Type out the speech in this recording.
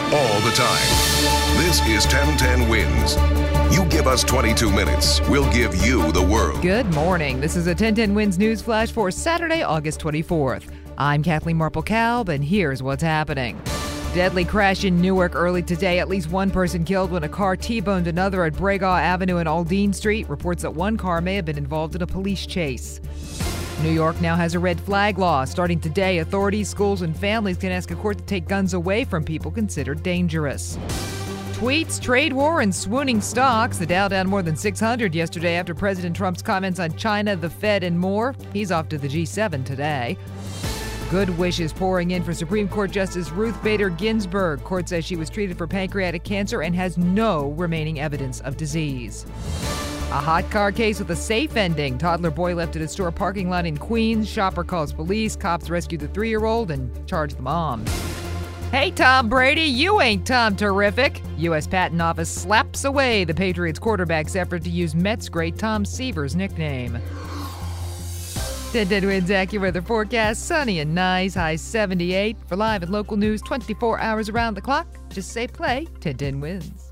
all the time. This is 1010 Wins. You give us 22 minutes, we'll give you the world. Good morning. This is a 1010 Wins News Flash for Saturday, August 24th. I'm Kathleen Marple Kalb, and here's what's happening. Deadly crash in Newark early today. At least one person killed when a car T-boned another at Bragaw Avenue and Aldine Street. Reports that one car may have been involved in a police chase. New York now has a red flag law. Starting today, authorities, schools, and families can ask a court to take guns away from people considered dangerous. Tweets, trade war, and swooning stocks. The Dow down more than 600 yesterday after President Trump's comments on China, the Fed, and more. He's off to the G7 today. Good wishes pouring in for Supreme Court Justice Ruth Bader Ginsburg. Court says she was treated for pancreatic cancer and has no remaining evidence of disease. A hot car case with a safe ending. Toddler boy left at a store parking lot in Queens. Shopper calls police. Cops rescue the three year old and charge the mom. Hey, Tom Brady, you ain't Tom Terrific. U.S. Patent Office slaps away the Patriots quarterback's effort to use Mets great Tom Seaver's nickname. 10 Wins AccuWeather forecast sunny and nice, high 78. For live and local news 24 hours around the clock, just say play 10 Wins.